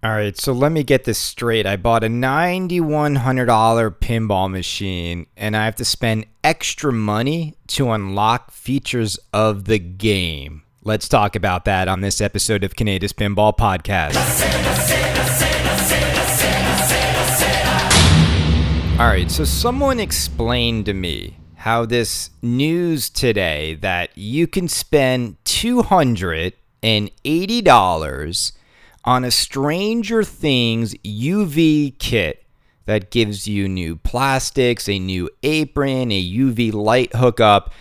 All right, so let me get this straight. I bought a $9,100 pinball machine and I have to spend extra money to unlock features of the game. Let's talk about that on this episode of Canada's Pinball Podcast. All right, so someone explained to me how this news today that you can spend $280 on a Stranger Things UV kit that gives you new plastics, a new apron, a UV light hookup,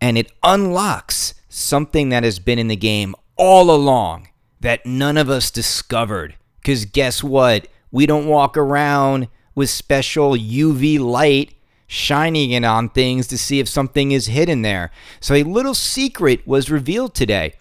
and it unlocks something that has been in the game all along that none of us discovered. Because guess what? We don't walk around with special UV light shining it on things to see if something is hidden there. So, a little secret was revealed today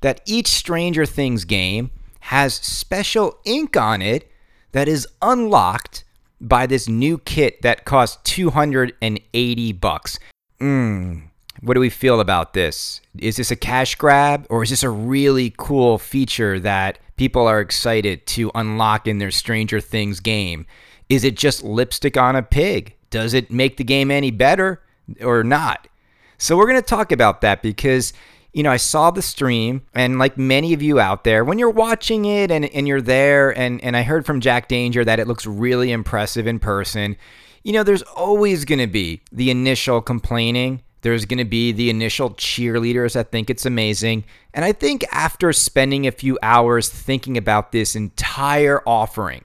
that each Stranger Things game has special ink on it that is unlocked by this new kit that costs 280 bucks. Mmm. What do we feel about this? Is this a cash grab or is this a really cool feature that people are excited to unlock in their Stranger Things game? Is it just lipstick on a pig? Does it make the game any better or not? So we're going to talk about that because you know, I saw the stream, and like many of you out there, when you're watching it and, and you're there, and, and I heard from Jack Danger that it looks really impressive in person, you know, there's always going to be the initial complaining. There's going to be the initial cheerleaders that think it's amazing. And I think after spending a few hours thinking about this entire offering,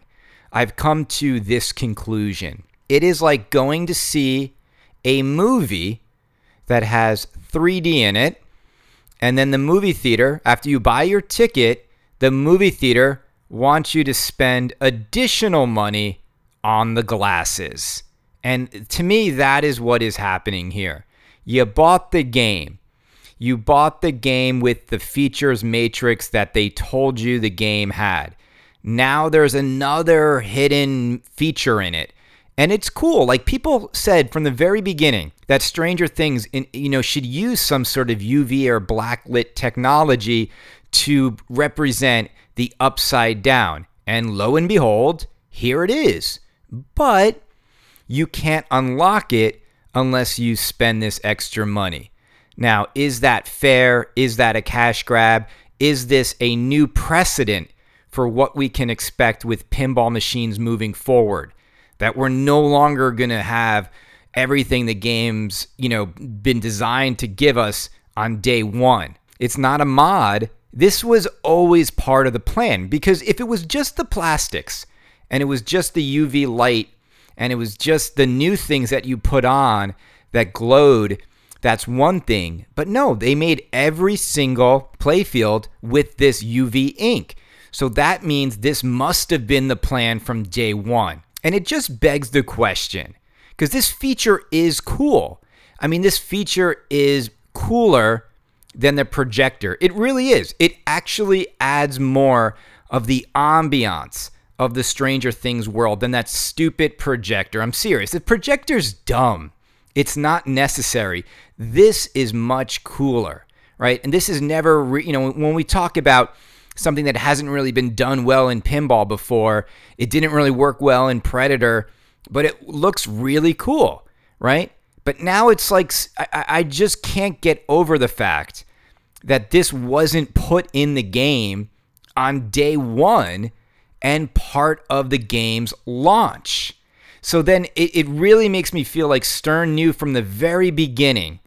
I've come to this conclusion. It is like going to see a movie that has 3D in it and then the movie theater, after you buy your ticket, the movie theater wants you to spend additional money on the glasses. And to me, that is what is happening here. You bought the game. You bought the game with the features matrix that they told you the game had. Now there's another hidden feature in it and it's cool. Like people said from the very beginning that Stranger Things, in, you know, should use some sort of UV or blacklit technology to represent the upside down. And lo and behold, here it is. But you can't unlock it unless you spend this extra money. Now, is that fair? Is that a cash grab? Is this a new precedent for what we can expect with pinball machines moving forward? that we're no longer going to have everything the game's, you know, been designed to give us on day 1. It's not a mod. This was always part of the plan because if it was just the plastics and it was just the UV light and it was just the new things that you put on that glowed, that's one thing. But no, they made every single playfield with this UV ink. So that means this must have been the plan from day one. And it just begs the question because this feature is cool. I mean, this feature is cooler than the projector. It really is. It actually adds more of the ambiance of the Stranger Things world than that stupid projector. I'm serious. The projector's dumb. It's not necessary. This is much cooler, right? And this is never, re- you know, when we talk about something that hasn't really been done well in pinball before. It didn't really work well in Predator, but it looks really cool, right? But now it's like I, I just can't get over the fact that this wasn't put in the game on day one and part of the game's launch. So then it, it really makes me feel like Stern knew from the very beginning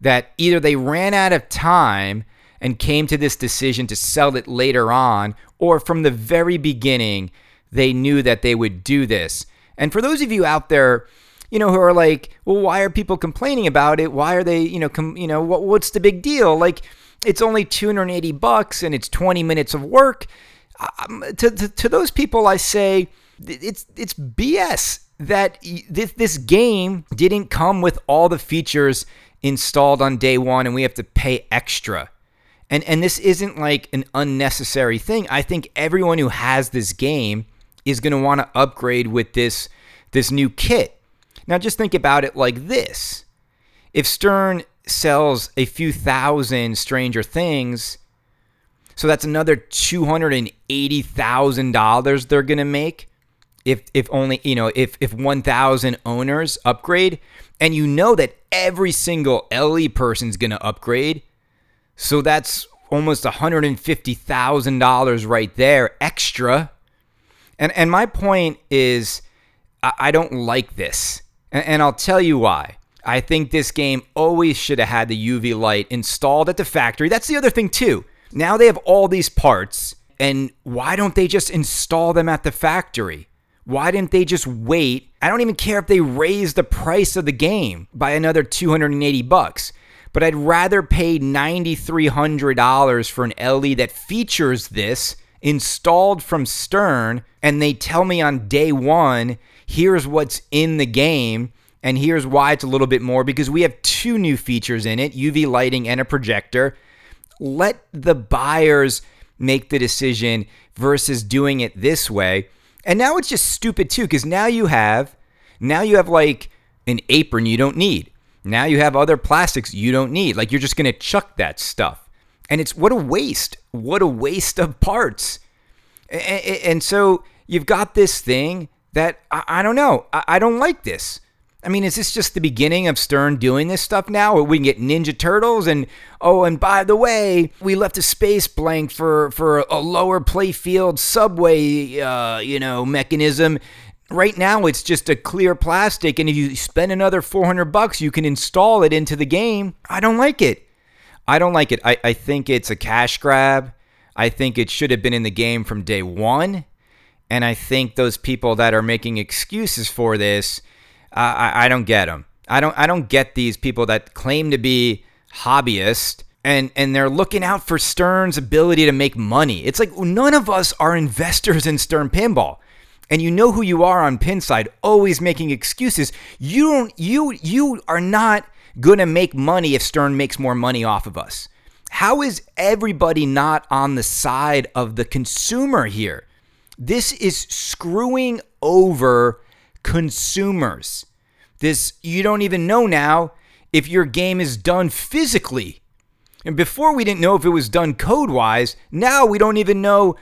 that either they ran out of time and came to this decision to sell it later on, or from the very beginning, they knew that they would do this. And for those of you out there, you know, who are like, well, why are people complaining about it? Why are they, you know, com- you know, what, what's the big deal? Like, it's only 280 bucks and it's 20 minutes of work. Um, to, to, to those people, I say, it's it's BS that this this game didn't come with all the features installed on day one, and we have to pay extra. And and this isn't like an unnecessary thing. I think everyone who has this game is going to want to upgrade with this this new kit. Now just think about it like this. If Stern sells a few thousand Stranger Things, So that's another $280,000 they're going to make if if only, you know, if if 1000 owners upgrade and you know that every single LE person's going to upgrade. So that's almost $150,000 right there extra. And and my point is I, I don't like this. And, and I'll tell you why. I think this game always should have had the UV light installed at the factory. That's the other thing too. Now they have all these parts, and why don't they just install them at the factory? Why didn't they just wait? I don't even care if they raise the price of the game by another 280 bucks, but I'd rather pay $9300 for an LE that features this installed from Stern and they tell me on day 1, here's what's in the game and here's why it's a little bit more because we have two new features in it, UV lighting and a projector let the buyers make the decision versus doing it this way. And now it's just stupid too cuz now you have now you have like an apron you don't need. Now you have other plastics you don't need. Like you're just going to chuck that stuff. And it's what a waste. What a waste of parts. And so you've got this thing that I don't know. I don't like this. I mean, is this just the beginning of Stern doing this stuff now? Or we can get Ninja Turtles and oh, and by the way, we left a space blank for for a lower playfield subway, uh, you know, mechanism. Right now, it's just a clear plastic, and if you spend another 400 bucks, you can install it into the game. I don't like it. I don't like it. I, I think it's a cash grab. I think it should have been in the game from day one. And I think those people that are making excuses for this I, I don't get them. I don't I don't get these people that claim to be hobbyists and and they're looking out for Stern's ability to make money. It's like none of us are investors in Stern Pinball. And you know who you are on Pinside, always making excuses. You don't you you are not going to make money if Stern makes more money off of us. How is everybody not on the side of the consumer here? This is screwing over consumers. This, you don't even know now if your game is done physically. And before we didn't know if it was done code wise, now we don't even know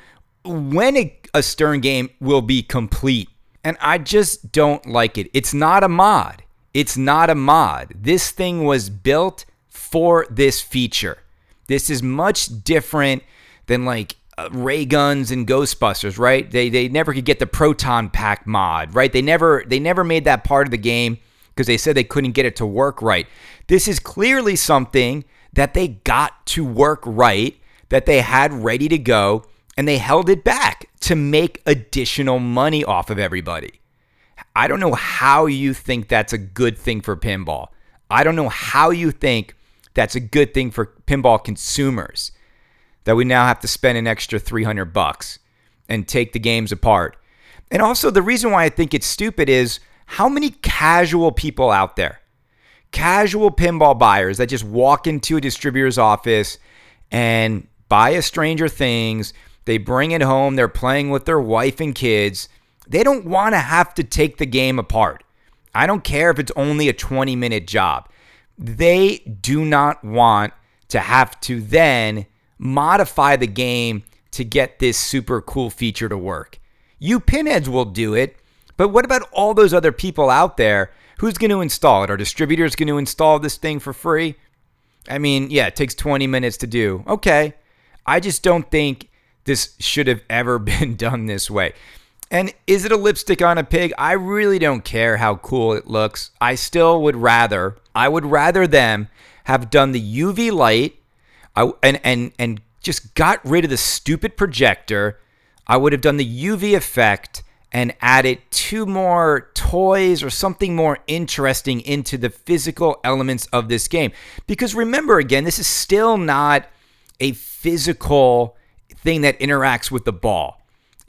when a, Stern game will be complete. And I just don't like it. It's not a mod. It's not a mod. This thing was built for this feature. This is much different than like uh, ray guns and Ghostbusters, right? They they never could get the proton pack mod, right? They never they never made that part of the game because they said they couldn't get it to work right. This is clearly something that they got to work right, that they had ready to go, and they held it back to make additional money off of everybody. I don't know how you think that's a good thing for pinball. I don't know how you think that's a good thing for pinball consumers that we now have to spend an extra 300 bucks and take the games apart. And also the reason why I think it's stupid is how many casual people out there, casual pinball buyers that just walk into a distributor's office and buy a Stranger Things, they bring it home, they're playing with their wife and kids. They don't want to have to take the game apart. I don't care if it's only a 20 minute job. They do not want to have to then modify the game to get this super cool feature to work. You pinheads will do it, but what about all those other people out there? Who's going to install it? Are distributors going to install this thing for free? I mean, yeah, it takes 20 minutes to do. Okay. I just don't think this should have ever been done this way. And is it a lipstick on a pig? I really don't care how cool it looks. I still would rather, I would rather them have done the UV light and and and just got rid of the stupid projector. I would have done the UV effect and added two more toys or something more interesting into the physical elements of this game. Because remember again, this is still not a physical thing that interacts with the ball.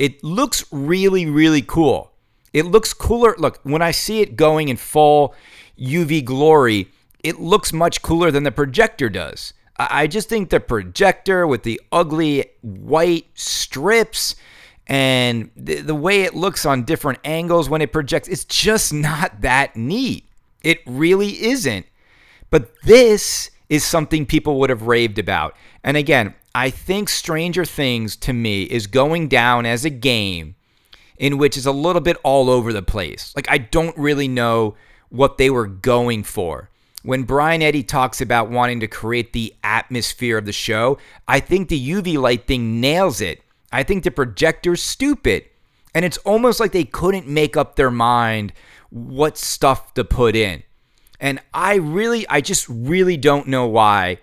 It looks really, really cool. It looks cooler. Look, when I see it going in full UV glory, it looks much cooler than the projector does. I just think the projector with the ugly white strips and the, the way it looks on different angles when it projects, it's just not that neat. It really isn't. But this is something people would have raved about. And again, I think Stranger Things to me is going down as a game in which is a little bit all over the place. Like I don't really know what they were going for. When Brian Eddy talks about wanting to create the atmosphere of the show, I think the UV light thing nails it. I think the projector's stupid. And it's almost like they couldn't make up their mind what stuff to put in. And I really, I just really don't know why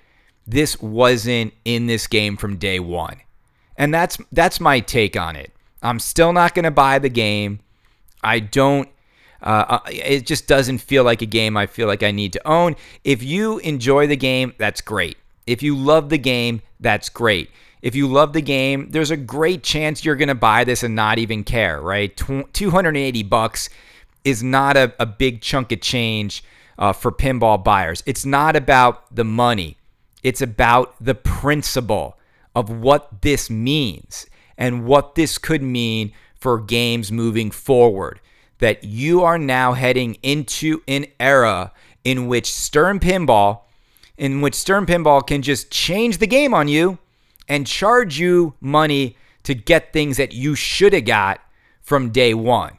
this wasn't in this game from day one. And that's that's my take on it. I'm still not going to buy the game. I don't. Uh, uh, it just doesn't feel like a game I feel like I need to own. If you enjoy the game, that's great. If you love the game, that's great. If you love the game, there's a great chance you're going to buy this and not even care, right? 280 bucks is not a, a big chunk of change uh, for pinball buyers. It's not about the money, it's about the principle of what this means and what this could mean for games moving forward. That you are now heading into an era in which Stern Pinball, in which Stern Pinball can just change the game on you and charge you money to get things that you should have got from day one.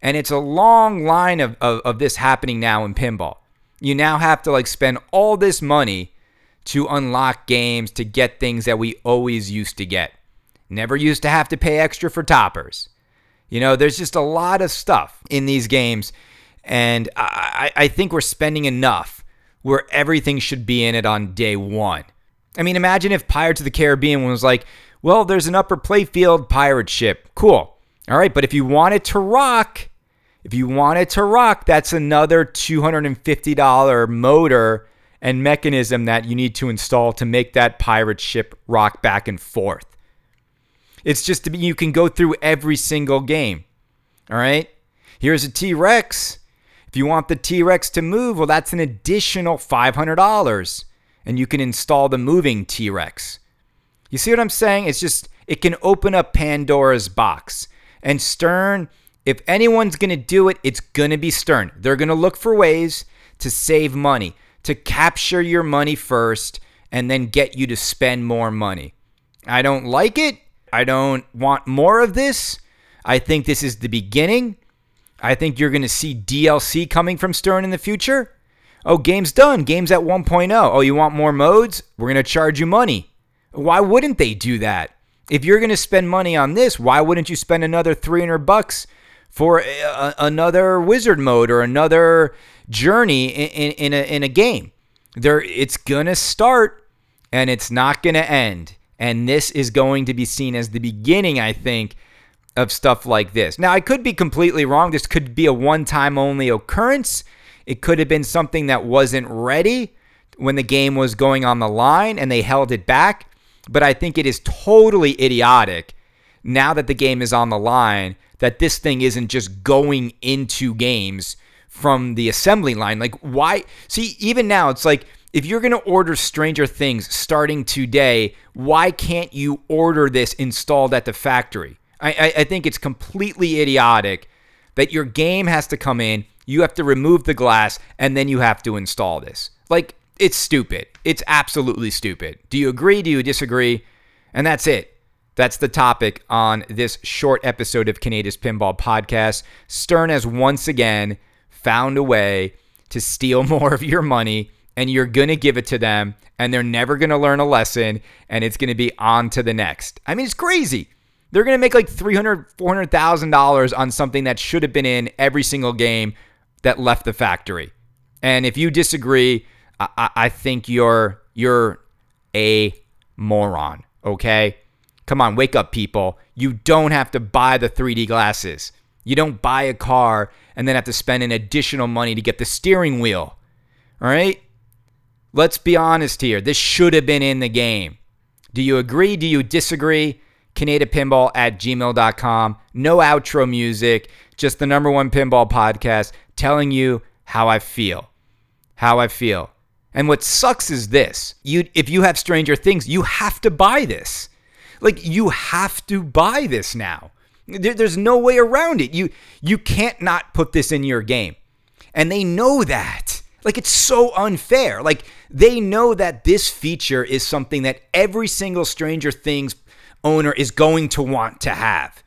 And it's a long line of, of, of, this happening now in pinball. You now have to like spend all this money to unlock games to get things that we always used to get. Never used to have to pay extra for toppers. You know, there's just a lot of stuff in these games, and I, I think we're spending enough where everything should be in it on day one. I mean, imagine if Pirates of the Caribbean was like, well, there's an upper playfield pirate ship. Cool. All right, but if you want it to rock, if you want it to rock, that's another $250 motor and mechanism that you need to install to make that pirate ship rock back and forth. It's just to be, you can go through every single game. All right. Here's a T Rex. If you want the T Rex to move, well, that's an additional $500. And you can install the moving T Rex. You see what I'm saying? It's just, it can open up Pandora's box. And Stern, if anyone's going to do it, it's going to be Stern. They're going to look for ways to save money, to capture your money first, and then get you to spend more money. I don't like it. I don't want more of this. I think this is the beginning. I think you're going to see DLC coming from Stern in the future. Oh, game's done. Game's at 1.0. Oh, you want more modes? We're going to charge you money. Why wouldn't they do that? If you're going to spend money on this, why wouldn't you spend another 300 bucks for uh, a, another wizard mode or another journey in, in, in, a, in a game? There, it's to start and it's not to end. And this is going to be seen as the beginning, I think, of stuff like this. Now, I could be completely wrong. This could be a one time only occurrence. It could have been something that wasn't ready when the game was going on the line and they held it back. But I think it is totally idiotic now that the game is on the line that this thing isn't just going into games from the assembly line. Like, why? See, even now, it's like if you're going to order Stranger Things starting today, why can't you order this installed at the factory? I, I, I, think it's completely idiotic that your game has to come in, you have to remove the glass, and then you have to install this. Like, it's stupid. It's absolutely stupid. Do you agree? Do you disagree? And that's it. That's the topic on this short episode of Canada's Pinball Podcast. Stern has once again found a way to steal more of your money and you're going to give it to them and they're never going to learn a lesson and it's going to be on to the next. I mean, it's crazy. They're going to make like $300,000, $400,000 on something that should have been in every single game that left the factory. And if you disagree, I, I think you're you're a moron, okay? Come on, wake up people. You don't have to buy the 3D glasses. You don't buy a car and then have to spend an additional money to get the steering wheel. All right? Let's be honest here. This should have been in the game. Do you agree? Do you disagree? Pinball at gmail.com. No outro music, just the number one pinball podcast telling you how I feel. How I feel. And what sucks is this. You if you have Stranger Things, you have to buy this. Like you have to buy this now. There's no way around it. You you can't not put this in your game. And they know that. Like it's so unfair. Like they know that this feature is something that every single Stranger Things owner is going to want to have.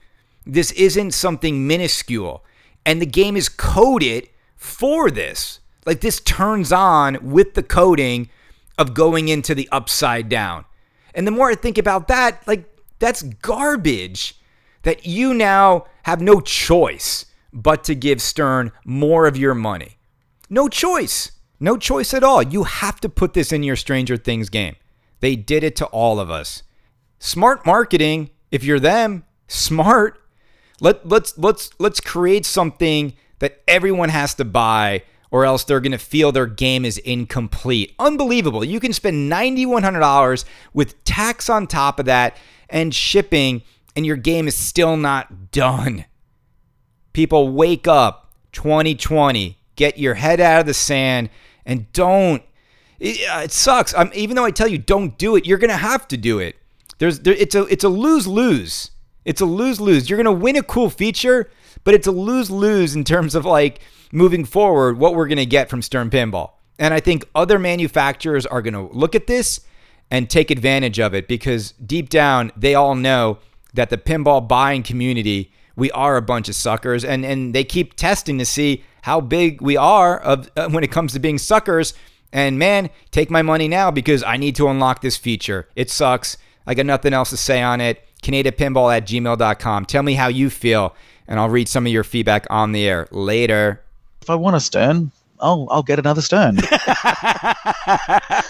This isn't something minuscule. And the game is coded for this. Like this turns on with the coding of going into the upside down. And the more I think about that, like that's garbage that you now have no choice but to give Stern more of your money. No choice. No choice at all. You have to put this in your Stranger Things game. They did it to all of us. Smart marketing, if you're them, smart. Let let's let's let's create something that everyone has to buy or else they're going to feel their game is incomplete. Unbelievable. You can spend $9100 with tax on top of that and shipping and your game is still not done. People wake up 2020, get your head out of the sand and don't it, uh, it sucks. I'm, even though I tell you don't do it, you're going to have to do it. There's there, it's a it's a lose-lose. It's a lose-lose. You're going to win a cool feature, but it's a lose-lose in terms of like moving forward what we're going to get from Stern Pinball. And I think other manufacturers are going to look at this and take advantage of it because deep down they all know that the pinball buying community we are a bunch of suckers. And and they keep testing to see how big we are of uh, when it comes to being suckers. And man take my money now because i need to unlock this feature. It sucks. I got nothing else to say on it. Canadiapinball at gmail.com tell me how you feel and i'll read some of your feedback on the air later if i want a stern i'll i'll get another stern